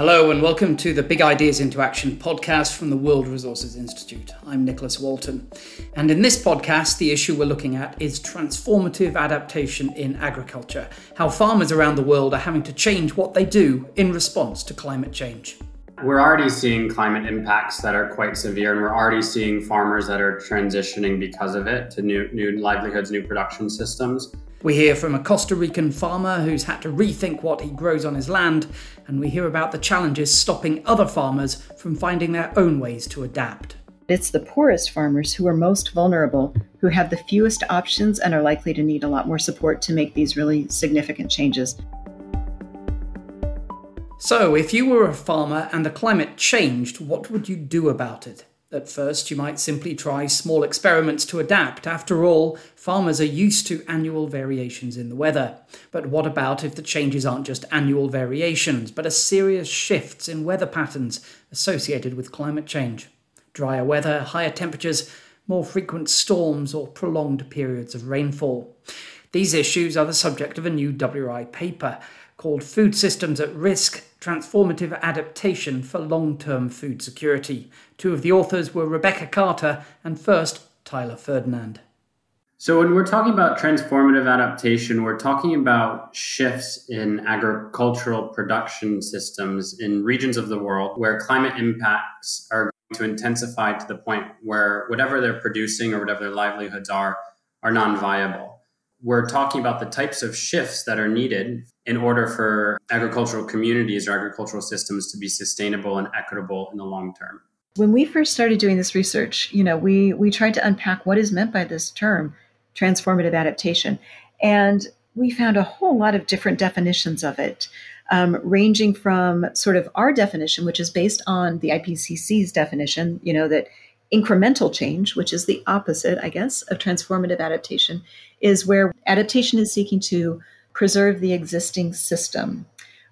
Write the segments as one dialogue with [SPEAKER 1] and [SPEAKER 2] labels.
[SPEAKER 1] Hello, and welcome to the Big Ideas into Action podcast from the World Resources Institute. I'm Nicholas Walton. And in this podcast, the issue we're looking at is transformative adaptation in agriculture, how farmers around the world are having to change what they do in response to climate change.
[SPEAKER 2] We're already seeing climate impacts that are quite severe, and we're already seeing farmers that are transitioning because of it to new, new livelihoods, new production systems.
[SPEAKER 1] We hear from a Costa Rican farmer who's had to rethink what he grows on his land, and we hear about the challenges stopping other farmers from finding their own ways to adapt.
[SPEAKER 3] It's the poorest farmers who are most vulnerable, who have the fewest options and are likely to need a lot more support to make these really significant changes.
[SPEAKER 1] So, if you were a farmer and the climate changed, what would you do about it? At first, you might simply try small experiments to adapt. After all, farmers are used to annual variations in the weather. But what about if the changes aren't just annual variations, but are serious shifts in weather patterns associated with climate change? Drier weather, higher temperatures, more frequent storms, or prolonged periods of rainfall. These issues are the subject of a new WRI paper called Food Systems at Risk Transformative Adaptation for Long Term Food Security. Two of the authors were Rebecca Carter and first Tyler Ferdinand.
[SPEAKER 2] So, when we're talking about transformative adaptation, we're talking about shifts in agricultural production systems in regions of the world where climate impacts are going to intensify to the point where whatever they're producing or whatever their livelihoods are are non viable we're talking about the types of shifts that are needed in order for agricultural communities or agricultural systems to be sustainable and equitable in the long term.
[SPEAKER 3] When we first started doing this research, you know, we we tried to unpack what is meant by this term, transformative adaptation, and we found a whole lot of different definitions of it, um, ranging from sort of our definition, which is based on the IPCC's definition, you know, that incremental change, which is the opposite, I guess, of transformative adaptation, is where adaptation is seeking to preserve the existing system.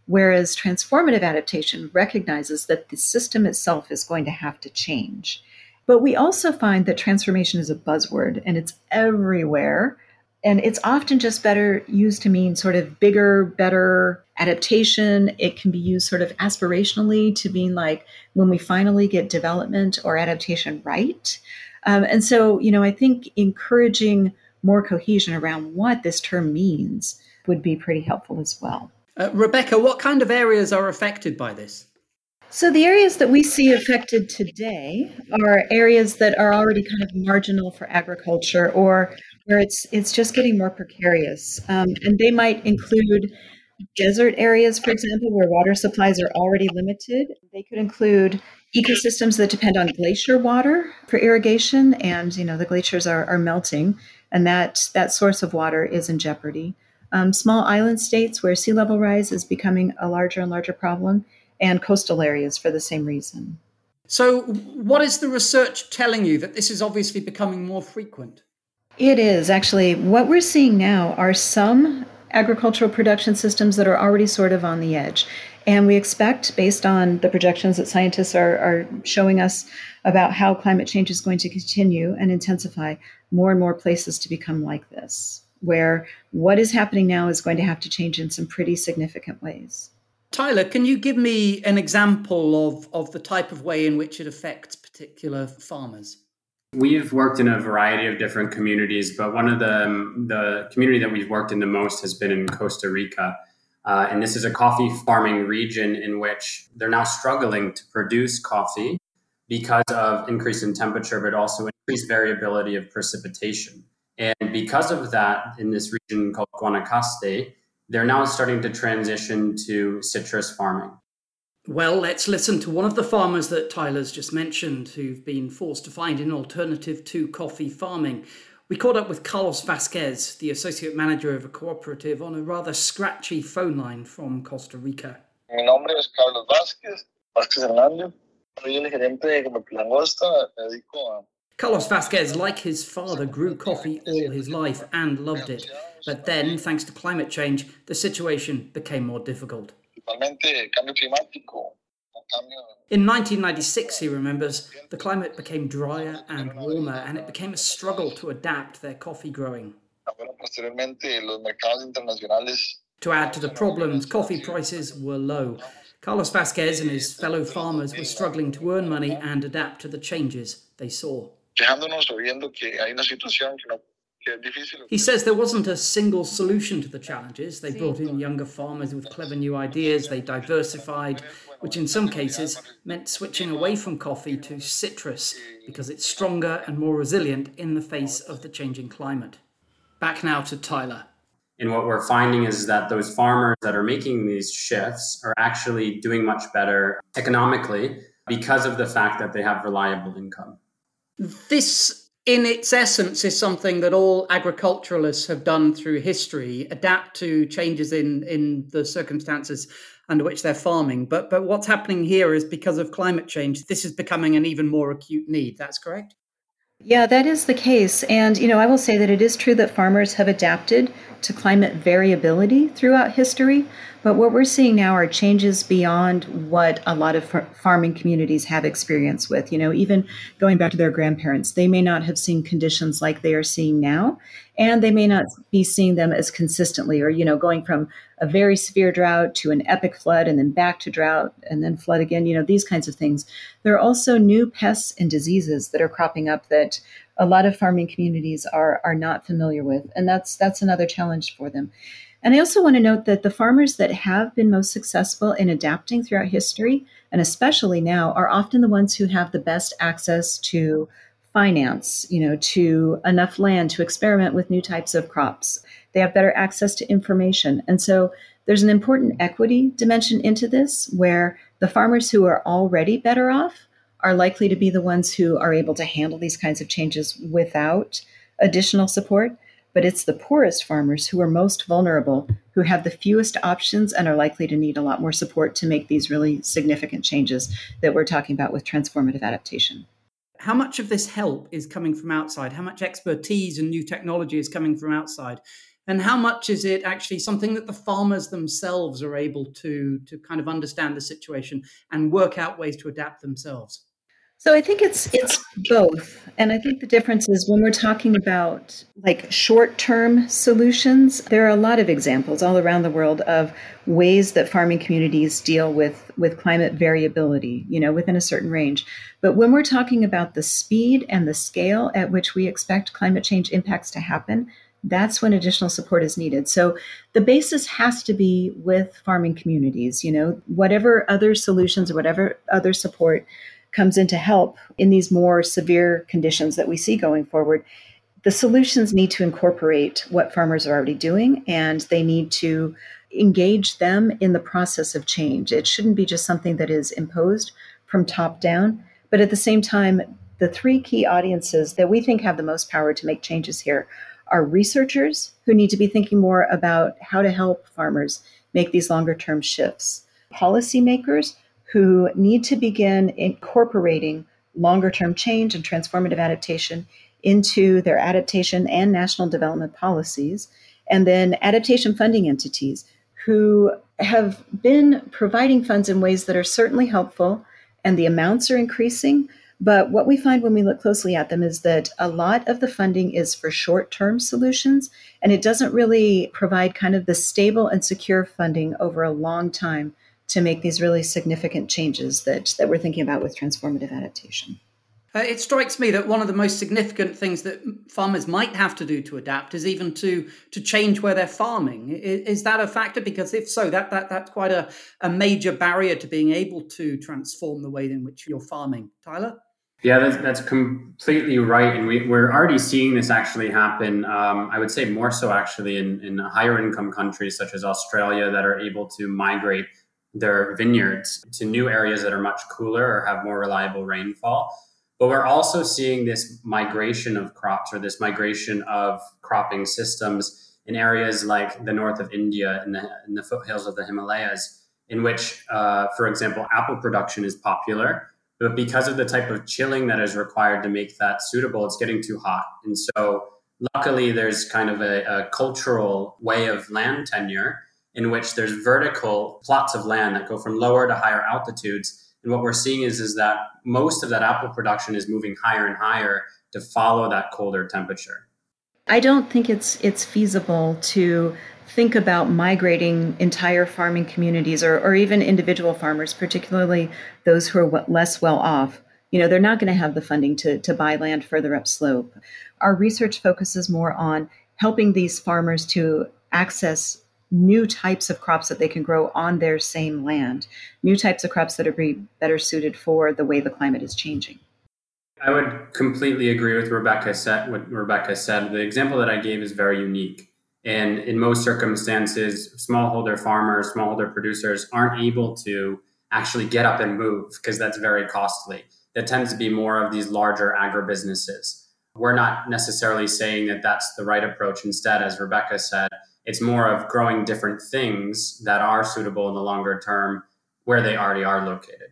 [SPEAKER 3] Whereas transformative adaptation recognizes that the system itself is going to have to change. But we also find that transformation is a buzzword and it's everywhere. And it's often just better used to mean sort of bigger, better adaptation. It can be used sort of aspirationally to mean like when we finally get development or adaptation right. Um, and so, you know, I think encouraging more cohesion around what this term means would be pretty helpful as well.
[SPEAKER 1] Uh, Rebecca, what kind of areas are affected by this?
[SPEAKER 3] So, the areas that we see affected today are areas that are already kind of marginal for agriculture or where it's, it's just getting more precarious. Um, and they might include desert areas, for example, where water supplies are already limited. They could include ecosystems that depend on glacier water for irrigation, and you know the glaciers are, are melting, and that that source of water is in jeopardy. Um, small island states where sea level rise is becoming a larger and larger problem, and coastal areas for the same reason.
[SPEAKER 1] So, what is the research telling you that this is obviously becoming more frequent?
[SPEAKER 3] It is actually. What we're seeing now are some agricultural production systems that are already sort of on the edge. And we expect, based on the projections that scientists are, are showing us about how climate change is going to continue and intensify, more and more places to become like this, where what is happening now is going to have to change in some pretty significant ways.
[SPEAKER 1] Tyler, can you give me an example of, of the type of way in which it affects particular farmers?
[SPEAKER 2] We've worked in a variety of different communities, but one of the the community that we've worked in the most has been in Costa Rica. Uh, and this is a coffee farming region in which they're now struggling to produce coffee because of increase in temperature, but also increased variability of precipitation. And because of that, in this region called Guanacaste, they're now starting to transition to citrus farming.
[SPEAKER 1] Well, let's listen to one of the farmers that Tyler's just mentioned who've been forced to find an alternative to coffee farming. We caught up with Carlos Vasquez, the associate manager of a cooperative, on a rather scratchy phone line from Costa Rica.
[SPEAKER 4] Mi nombre es Carlos Vasquez, Vasquez Hernández. Soy el gerente de Langosta. Me dedico a
[SPEAKER 1] Carlos Vasquez, like his father, grew coffee all his life and loved it. But then, thanks to climate change, the situation became more difficult. In 1996, he remembers, the climate became drier and warmer, and it became a struggle to adapt their coffee growing. To add to the problems, coffee prices were low. Carlos Vasquez and his fellow farmers were struggling to earn money and adapt to the changes they saw. He says there wasn't a single solution to the challenges. They brought in younger farmers with clever new ideas, they diversified, which in some cases meant switching away from coffee to citrus because it's stronger and more resilient in the face of the changing climate. Back now to Tyler.
[SPEAKER 2] And what we're finding is that those farmers that are making these shifts are actually doing much better economically because of the fact that they have reliable income.
[SPEAKER 1] This, in its essence, is something that all agriculturalists have done through history adapt to changes in, in the circumstances under which they're farming. But, but what's happening here is because of climate change, this is becoming an even more acute need. That's correct?
[SPEAKER 3] Yeah, that is the case. And, you know, I will say that it is true that farmers have adapted to climate variability throughout history. But what we're seeing now are changes beyond what a lot of farming communities have experience with. You know, even going back to their grandparents, they may not have seen conditions like they are seeing now, and they may not be seeing them as consistently, or, you know, going from a very severe drought to an epic flood and then back to drought and then flood again, you know, these kinds of things. There are also new pests and diseases that are cropping up that a lot of farming communities are are not familiar with, and that's that's another challenge for them. And I also want to note that the farmers that have been most successful in adapting throughout history, and especially now, are often the ones who have the best access to finance, you know, to enough land to experiment with new types of crops. They have better access to information. And so there's an important equity dimension into this where the farmers who are already better off are likely to be the ones who are able to handle these kinds of changes without additional support. But it's the poorest farmers who are most vulnerable, who have the fewest options and are likely to need a lot more support to make these really significant changes that we're talking about with transformative adaptation.
[SPEAKER 1] How much of this help is coming from outside? How much expertise and new technology is coming from outside? And how much is it actually something that the farmers themselves are able to, to kind of understand the situation and work out ways to adapt themselves?
[SPEAKER 3] So I think it's it's both. And I think the difference is when we're talking about like short-term solutions, there are a lot of examples all around the world of ways that farming communities deal with with climate variability, you know, within a certain range. But when we're talking about the speed and the scale at which we expect climate change impacts to happen, that's when additional support is needed. So the basis has to be with farming communities, you know, whatever other solutions or whatever other support comes in to help in these more severe conditions that we see going forward, the solutions need to incorporate what farmers are already doing and they need to engage them in the process of change. It shouldn't be just something that is imposed from top down, but at the same time, the three key audiences that we think have the most power to make changes here are researchers who need to be thinking more about how to help farmers make these longer term shifts, policymakers who need to begin incorporating longer term change and transformative adaptation into their adaptation and national development policies, and then adaptation funding entities who have been providing funds in ways that are certainly helpful and the amounts are increasing. But what we find when we look closely at them is that a lot of the funding is for short term solutions, and it doesn't really provide kind of the stable and secure funding over a long time to make these really significant changes that, that we're thinking about with transformative adaptation.
[SPEAKER 1] Uh, it strikes me that one of the most significant things that farmers might have to do to adapt is even to to change where they're farming. Is, is, that a factor? Because if so, that, that that's quite a, a major barrier to being able to transform the way in which you're farming. Tyler?
[SPEAKER 2] Yeah, that's, that's completely right. And we, we're already seeing this actually happen. Um, I would say more so actually in, in higher income countries such as Australia that are able to migrate their vineyards to new areas that are much cooler or have more reliable rainfall. But we're also seeing this migration of crops or this migration of cropping systems in areas like the north of India and the, in the foothills of the Himalayas, in which, uh, for example, apple production is popular. But because of the type of chilling that is required to make that suitable, it's getting too hot. And so, luckily, there's kind of a, a cultural way of land tenure in which there's vertical plots of land that go from lower to higher altitudes. And what we're seeing is, is that most of that apple production is moving higher and higher to follow that colder temperature.
[SPEAKER 3] I don't think it's it's feasible to think about migrating entire farming communities or, or even individual farmers, particularly those who are less well off, you know, they're not going to have the funding to, to buy land further upslope. Our research focuses more on helping these farmers to access new types of crops that they can grow on their same land, new types of crops that are be better suited for the way the climate is changing.
[SPEAKER 2] I would completely agree with Rebecca said what Rebecca said. The example that I gave is very unique. And in most circumstances, smallholder farmers, smallholder producers aren't able to actually get up and move because that's very costly. That tends to be more of these larger agribusinesses. We're not necessarily saying that that's the right approach. Instead, as Rebecca said, it's more of growing different things that are suitable in the longer term where they already are located.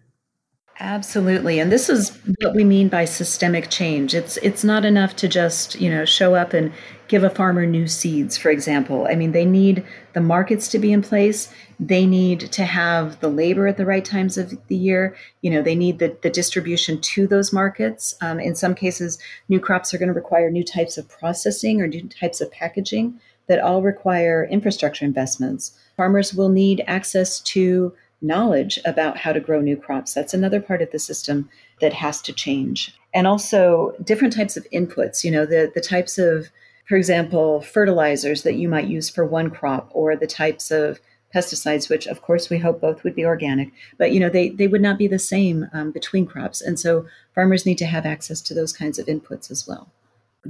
[SPEAKER 3] Absolutely. And this is what we mean by systemic change. It's it's not enough to just, you know, show up and give a farmer new seeds, for example. I mean, they need the markets to be in place. They need to have the labor at the right times of the year. You know, they need the, the distribution to those markets. Um, in some cases, new crops are going to require new types of processing or new types of packaging that all require infrastructure investments. Farmers will need access to knowledge about how to grow new crops. That's another part of the system that has to change. And also different types of inputs, you know, the, the types of, for example, fertilizers that you might use for one crop or the types of pesticides, which of course we hope both would be organic, but you know, they, they would not be the same um, between crops. And so farmers need to have access to those kinds of inputs as well.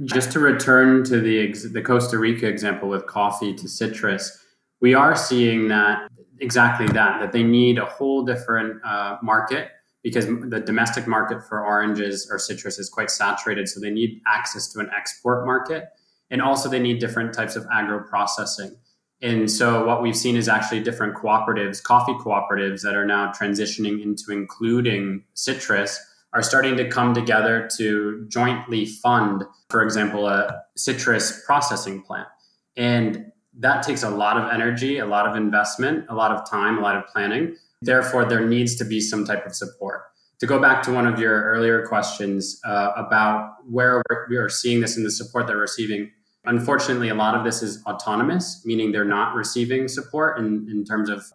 [SPEAKER 2] Just to return to the, the Costa Rica example with coffee to citrus, we are seeing that exactly that that they need a whole different uh, market because the domestic market for oranges or citrus is quite saturated so they need access to an export market and also they need different types of agro processing and so what we've seen is actually different cooperatives coffee cooperatives that are now transitioning into including citrus are starting to come together to jointly fund for example a citrus processing plant and that takes a lot of energy, a lot of investment, a lot of time, a lot of planning. Therefore, there needs to be some type of support. To go back to one of your earlier questions uh, about where we are seeing this in the support they're receiving, unfortunately, a lot of this is autonomous, meaning they're not receiving support in, in terms of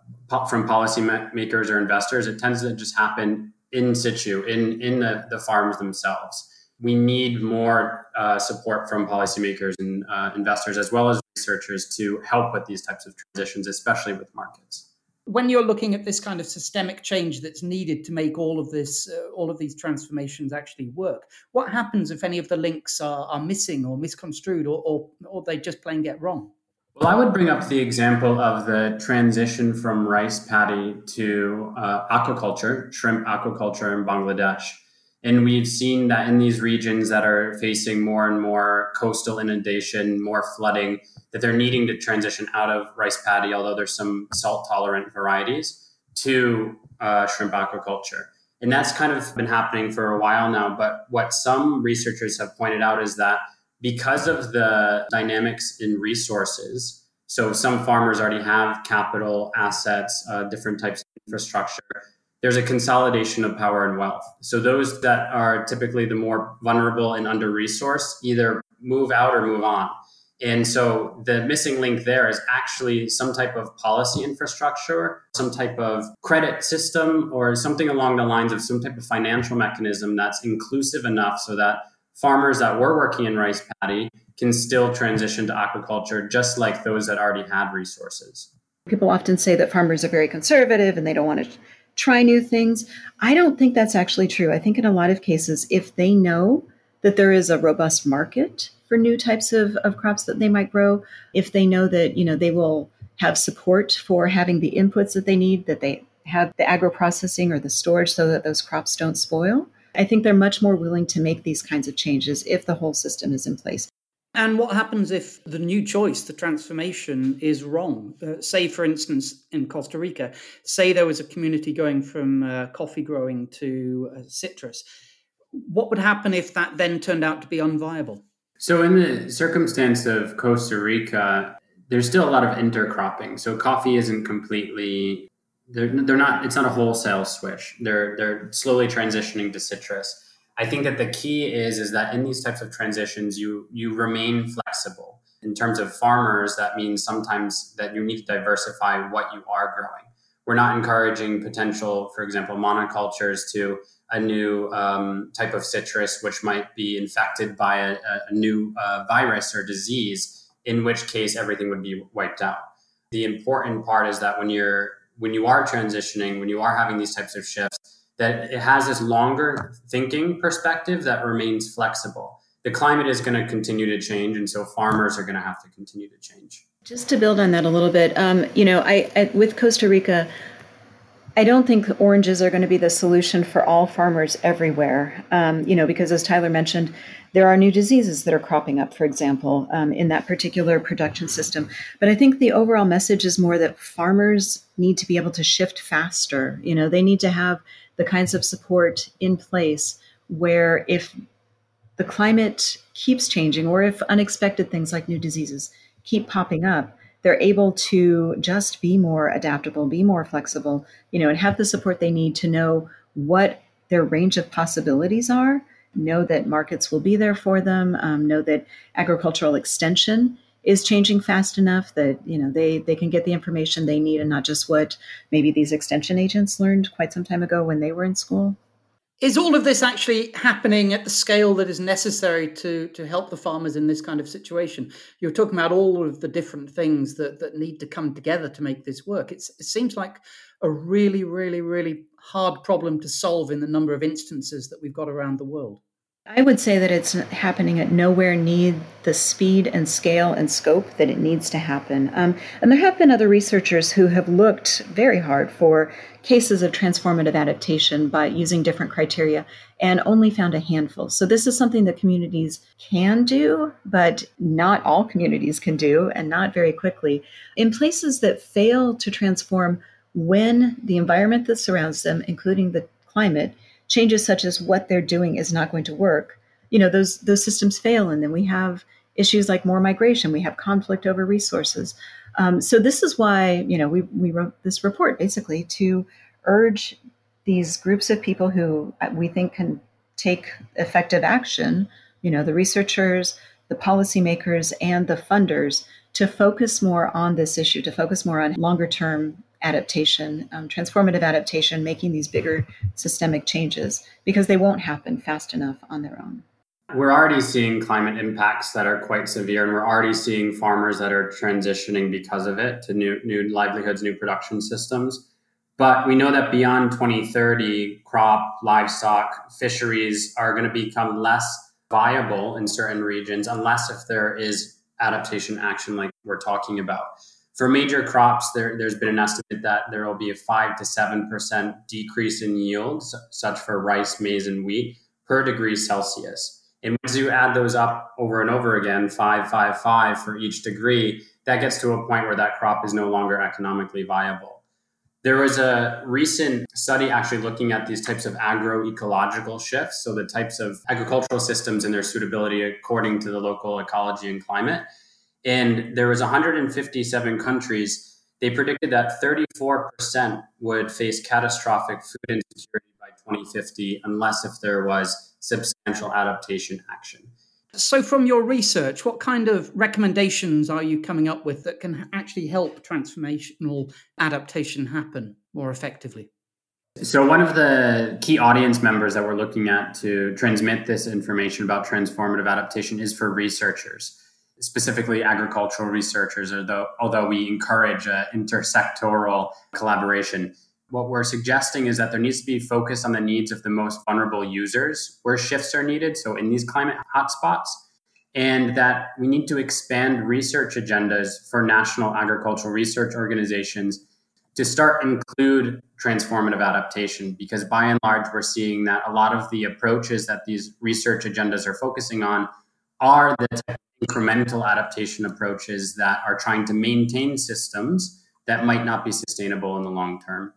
[SPEAKER 2] from policymakers or investors. It tends to just happen in situ, in, in the, the farms themselves we need more uh, support from policymakers and uh, investors as well as researchers to help with these types of transitions, especially with markets.
[SPEAKER 1] When you're looking at this kind of systemic change that's needed to make all of this, uh, all of these transformations actually work, what happens if any of the links are, are missing or misconstrued, or, or, or they just plain get wrong?
[SPEAKER 2] Well, I would bring up the example of the transition from rice paddy to uh, aquaculture, shrimp aquaculture in Bangladesh. And we've seen that in these regions that are facing more and more coastal inundation, more flooding, that they're needing to transition out of rice paddy, although there's some salt tolerant varieties, to uh, shrimp aquaculture. And that's kind of been happening for a while now. But what some researchers have pointed out is that because of the dynamics in resources, so some farmers already have capital assets, uh, different types of infrastructure there's a consolidation of power and wealth. So those that are typically the more vulnerable and under resourced either move out or move on. And so the missing link there is actually some type of policy infrastructure, some type of credit system, or something along the lines of some type of financial mechanism that's inclusive enough so that farmers that were working in rice paddy can still transition to aquaculture just like those that already had resources.
[SPEAKER 3] People often say that farmers are very conservative and they don't want to try new things. I don't think that's actually true. I think in a lot of cases, if they know that there is a robust market for new types of, of crops that they might grow, if they know that, you know, they will have support for having the inputs that they need, that they have the agro processing or the storage so that those crops don't spoil. I think they're much more willing to make these kinds of changes if the whole system is in place.
[SPEAKER 1] And what happens if the new choice, the transformation, is wrong? Uh, say, for instance, in Costa Rica, say there was a community going from uh, coffee growing to uh, citrus. What would happen if that then turned out to be unviable?
[SPEAKER 2] So, in the circumstance of Costa Rica, there's still a lot of intercropping. So, coffee isn't completely they're, they're not it's not a wholesale switch. They're they're slowly transitioning to citrus I think that the key is is that in these types of transitions, you you remain flexible. In terms of farmers, that means sometimes that you need to diversify what you are growing. We're not encouraging potential, for example, monocultures to a new um, type of citrus which might be infected by a, a new uh, virus or disease, in which case everything would be wiped out. The important part is that when you're when you are transitioning, when you are having these types of shifts, that it has this longer thinking perspective that remains flexible. The climate is going to continue to change, and so farmers are going to have to continue to change.
[SPEAKER 3] Just to build on that a little bit, um, you know, I, I with Costa Rica, I don't think oranges are going to be the solution for all farmers everywhere. Um, you know, because as Tyler mentioned, there are new diseases that are cropping up, for example, um, in that particular production system. But I think the overall message is more that farmers need to be able to shift faster. You know, they need to have the kinds of support in place where if the climate keeps changing or if unexpected things like new diseases keep popping up, they're able to just be more adaptable, be more flexible, you know, and have the support they need to know what their range of possibilities are, know that markets will be there for them, um, know that agricultural extension is changing fast enough that you know they they can get the information they need and not just what maybe these extension agents learned quite some time ago when they were in school
[SPEAKER 1] is all of this actually happening at the scale that is necessary to to help the farmers in this kind of situation? You're talking about all of the different things that that need to come together to make this work. It's, it seems like a really, really, really hard problem to solve in the number of instances that we've got around the world.
[SPEAKER 3] I would say that it's happening at nowhere near the speed and scale and scope that it needs to happen. Um, and there have been other researchers who have looked very hard for cases of transformative adaptation by using different criteria and only found a handful. So this is something that communities can do, but not all communities can do, and not very quickly. In places that fail to transform when the environment that surrounds them, including the climate, changes such as what they're doing is not going to work, you know, those those systems fail, and then we have issues like more migration. We have conflict over resources. Um, so this is why you know we we wrote this report basically to urge these groups of people who uh, we think can take effective action. You know, the researchers, the policymakers, and the funders to focus more on this issue, to focus more on longer term adaptation, um, transformative adaptation, making these bigger systemic changes because they won't happen fast enough on their own.
[SPEAKER 2] We're already seeing climate impacts that are quite severe, and we're already seeing farmers that are transitioning because of it to new, new livelihoods, new production systems. But we know that beyond 2030, crop, livestock, fisheries are going to become less viable in certain regions unless if there is adaptation action like we're talking about. For major crops, there, has been an estimate that there will be a 5 to 7% decrease in yields, such for rice, maize, and wheat, per degree Celsius. And once you add those up over and over again, 5, 5, 5 for each degree, that gets to a point where that crop is no longer economically viable. There was a recent study actually looking at these types of agroecological shifts, so the types of agricultural systems and their suitability according to the local ecology and climate and there was 157 countries they predicted that 34% would face catastrophic food insecurity by 2050 unless if there was substantial adaptation action.
[SPEAKER 1] So from your research what kind of recommendations are you coming up with that can actually help transformational adaptation happen more effectively?
[SPEAKER 2] So, one of the key audience members that we're looking at to transmit this information about transformative adaptation is for researchers specifically agricultural researchers, although, although we encourage uh, intersectoral collaboration. What we're suggesting is that there needs to be focus on the needs of the most vulnerable users where shifts are needed. So, in these climate hotspots, and that we need to expand research agendas for national agricultural research organizations to start include transformative adaptation because by and large we're seeing that a lot of the approaches that these research agendas are focusing on are the incremental adaptation approaches that are trying to maintain systems that might not be sustainable in the long term.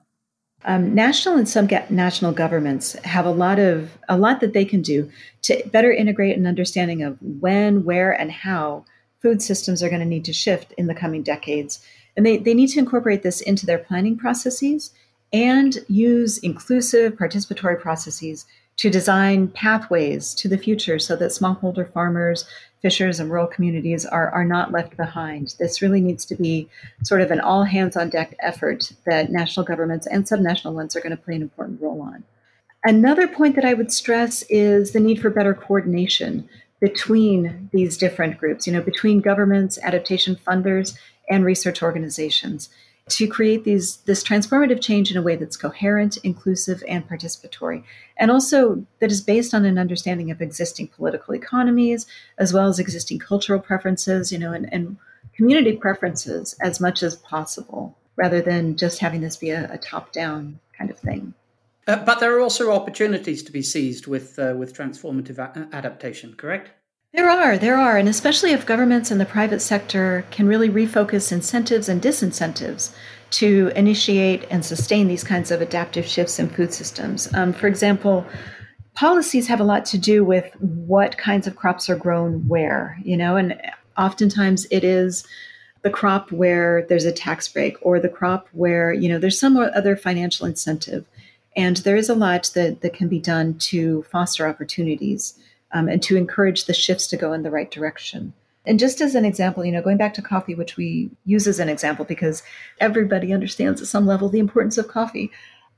[SPEAKER 3] Um, national and some national governments have a lot of a lot that they can do to better integrate an understanding of when, where, and how food systems are going to need to shift in the coming decades. And they, they need to incorporate this into their planning processes and use inclusive participatory processes to design pathways to the future so that smallholder farmers, fishers, and rural communities are, are not left behind. This really needs to be sort of an all hands on deck effort that national governments and subnational ones are going to play an important role on. Another point that I would stress is the need for better coordination between these different groups, you know, between governments, adaptation funders, and research organizations to create these this transformative change in a way that's coherent, inclusive, and participatory, and also that is based on an understanding of existing political economies as well as existing cultural preferences, you know, and, and community preferences as much as possible, rather than just having this be a, a top-down kind of thing.
[SPEAKER 1] Uh, but there are also opportunities to be seized with uh, with transformative a- adaptation, correct?
[SPEAKER 3] There are, there are, and especially if governments and the private sector can really refocus incentives and disincentives to initiate and sustain these kinds of adaptive shifts in food systems. Um, for example, policies have a lot to do with what kinds of crops are grown where, you know, and oftentimes it is the crop where there's a tax break or the crop where, you know, there's some other financial incentive. And there is a lot that, that can be done to foster opportunities um, and to encourage the shifts to go in the right direction. And just as an example, you know, going back to coffee, which we use as an example because everybody understands at some level the importance of coffee.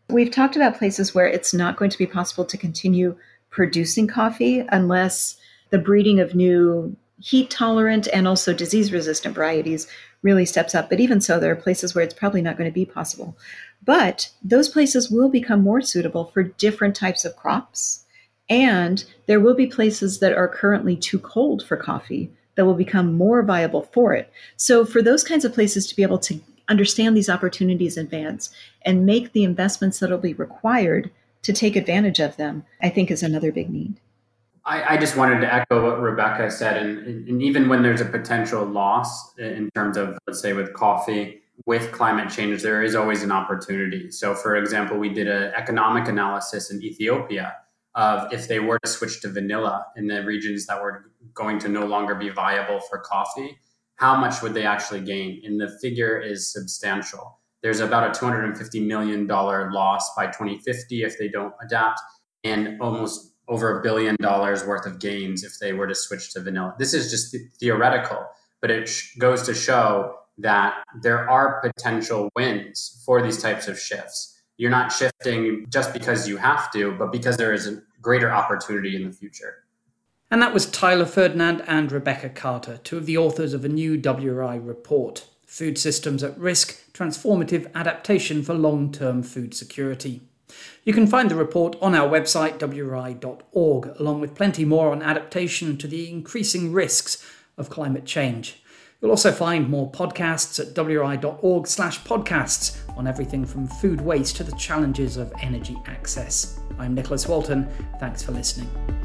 [SPEAKER 3] We've talked about places where it's not going to be possible to continue producing coffee unless the breeding of new heat tolerant and also disease resistant varieties really steps up. But even so, there are places where it's probably not going to be possible. But those places will become more suitable for different types of crops and there will be places that are currently too cold for coffee that will become more viable for it. So, for those kinds of places to be able to understand these opportunities in advance and make the investments that will be required to take advantage of them, I think is another big need.
[SPEAKER 2] I, I just wanted to echo what Rebecca said. And, and even when there's a potential loss in terms of, let's say, with coffee, with climate change, there is always an opportunity. So, for example, we did an economic analysis in Ethiopia of if they were to switch to vanilla in the regions that were going to no longer be viable for coffee, how much would they actually gain? And the figure is substantial. There's about a $250 million loss by 2050 if they don't adapt, and almost over a billion dollars worth of gains if they were to switch to vanilla. This is just theoretical, but it sh- goes to show that there are potential wins for these types of shifts. You're not shifting just because you have to, but because there is a greater opportunity in the future.
[SPEAKER 1] And that was Tyler Ferdinand and Rebecca Carter, two of the authors of a new WRI report Food Systems at Risk Transformative Adaptation for Long Term Food Security. You can find the report on our website, wri.org, along with plenty more on adaptation to the increasing risks of climate change. You'll also find more podcasts at wri.org slash podcasts on everything from food waste to the challenges of energy access. I'm Nicholas Walton. Thanks for listening.